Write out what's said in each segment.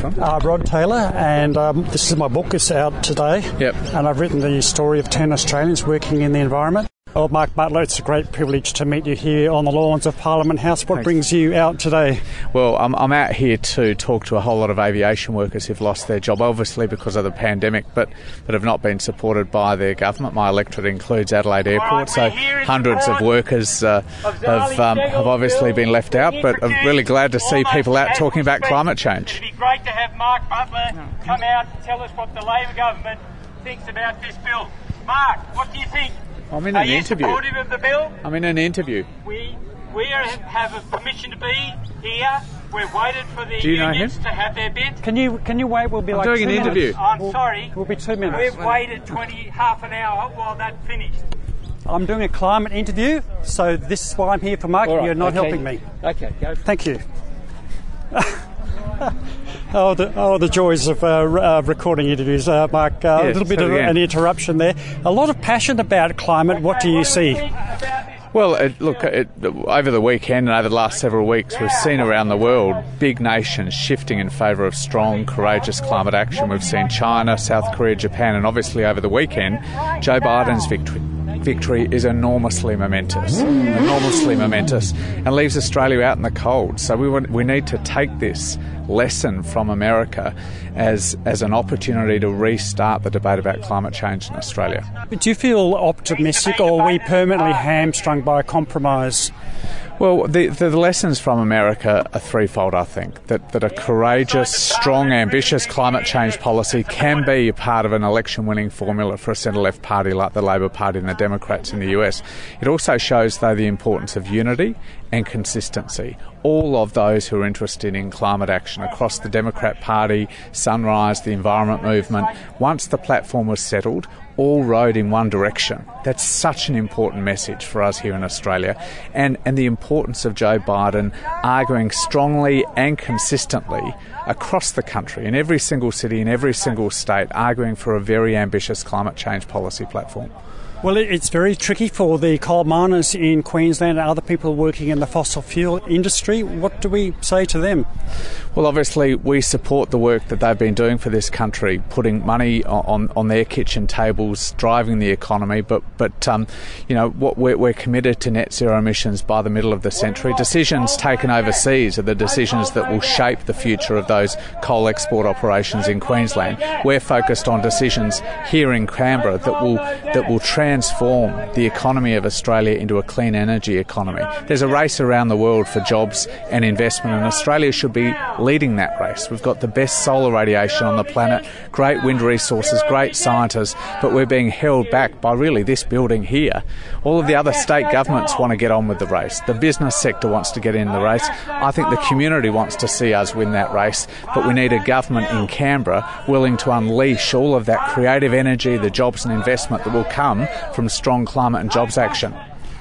from? Uh, Rod Taylor, and um, this is my book. It's out today. Yep. And I've written the story of 10 Australians working in the environment. Well, Mark Butler, it's a great privilege to meet you here on the lawns of Parliament House. What Thanks. brings you out today? Well, I'm, I'm out here to talk to a whole lot of aviation workers who've lost their job, obviously because of the pandemic, but, but have not been supported by their government. My electorate includes Adelaide Airport, so hundreds of workers uh, have, um, have obviously been left out, but I'm really glad to see people out talking about climate change. It'd be great to have Mark Butler come out and tell us what the Labor government thinks about this bill. Mark, what do you think? I'm in Are an you interview. supportive of the bill? I'm in an interview. We we are, have a permission to be here. We've waited for the Do you know unions him? to have their bit. Can you can you wait? We'll be I'm like doing two an minutes. interview. I'm sorry. We'll be two minutes. We've waited 20, half an hour while that finished. I'm doing a climate interview, so this is why I'm here for Mark. All right, You're not okay. helping me. Okay, go. Thank you. oh, the, oh, the joys of uh, uh, recording interviews, uh, Mark. Uh, a little bit so of an interruption there. A lot of passion about climate. What do you see? Well, it, look, it, over the weekend and over the last several weeks, we've seen around the world big nations shifting in favour of strong, courageous climate action. We've seen China, South Korea, Japan, and obviously over the weekend, Joe Biden's victory. Victory is enormously momentous, enormously momentous, and leaves Australia out in the cold. So we want, we need to take this lesson from America as as an opportunity to restart the debate about climate change in Australia. Do you feel optimistic, or are we permanently hamstrung by compromise? Well, the, the lessons from America are threefold, I think. That, that a courageous, strong, ambitious climate change policy can be a part of an election winning formula for a centre left party like the Labor Party and the Democrats in the US. It also shows, though, the importance of unity and consistency. All of those who are interested in climate action across the Democrat Party, Sunrise, the environment movement, once the platform was settled, all rode in one direction. That's such an important message for us here in Australia. And, and the importance of Joe Biden arguing strongly and consistently across the country, in every single city, in every single state, arguing for a very ambitious climate change policy platform. Well, it's very tricky for the coal miners in Queensland and other people working in the fossil fuel industry. What do we say to them? Well, obviously, we support the work that they've been doing for this country, putting money on, on their kitchen tables, driving the economy. But, but um, you know, what we're, we're committed to net zero emissions by the middle of the century. Decisions taken overseas are the decisions that will shape the future of those coal export operations in Queensland. We're focused on decisions here in Canberra that will that will transform the economy of Australia into a clean energy economy. There's a race around the world for jobs and investment, and Australia should be leading that race. We've got the best solar radiation on the planet, great wind resources, great scientists, but we're being held back by really this building here. All of the other state governments want to get on with the race. The business sector wants to get in the race. I think the community wants to see us win that race, but we need a government in Canberra willing to unleash all of that creative energy, the jobs and investment that will come from strong climate and jobs action.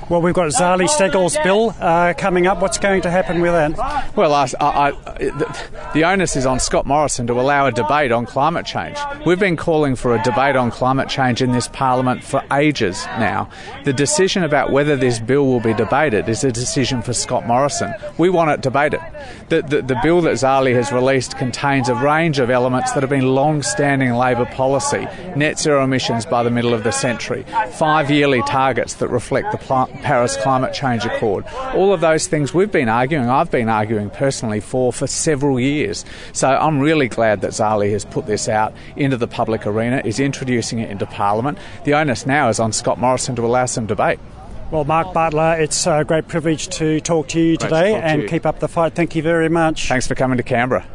Well, we've got Zali Steggall's bill uh, coming up. What's going to happen with that? Well, I, I, I, the, onus is on Scott Morrison to allow a debate on climate change. We've been calling for a debate on climate change in this parliament for ages now. The decision about whether this bill will be debated is a decision for Scott Morrison. We want it debated. The, the, the bill that Zali has released contains a range of elements that have been long-standing Labor policy: net zero emissions by the middle of the century, five yearly targets that reflect the pl- Paris Climate Change Accord. All of those things we've been arguing, I've been arguing personally for for several years. So I'm really glad that Zali has put this out into the public arena, is introducing it into Parliament. The onus now is on Scott Morrison to allow some debate. Well, Mark Butler, it's a great privilege to talk to you Great to today talk to and you. keep up the fight. Thank you very much. Thanks for coming to Canberra.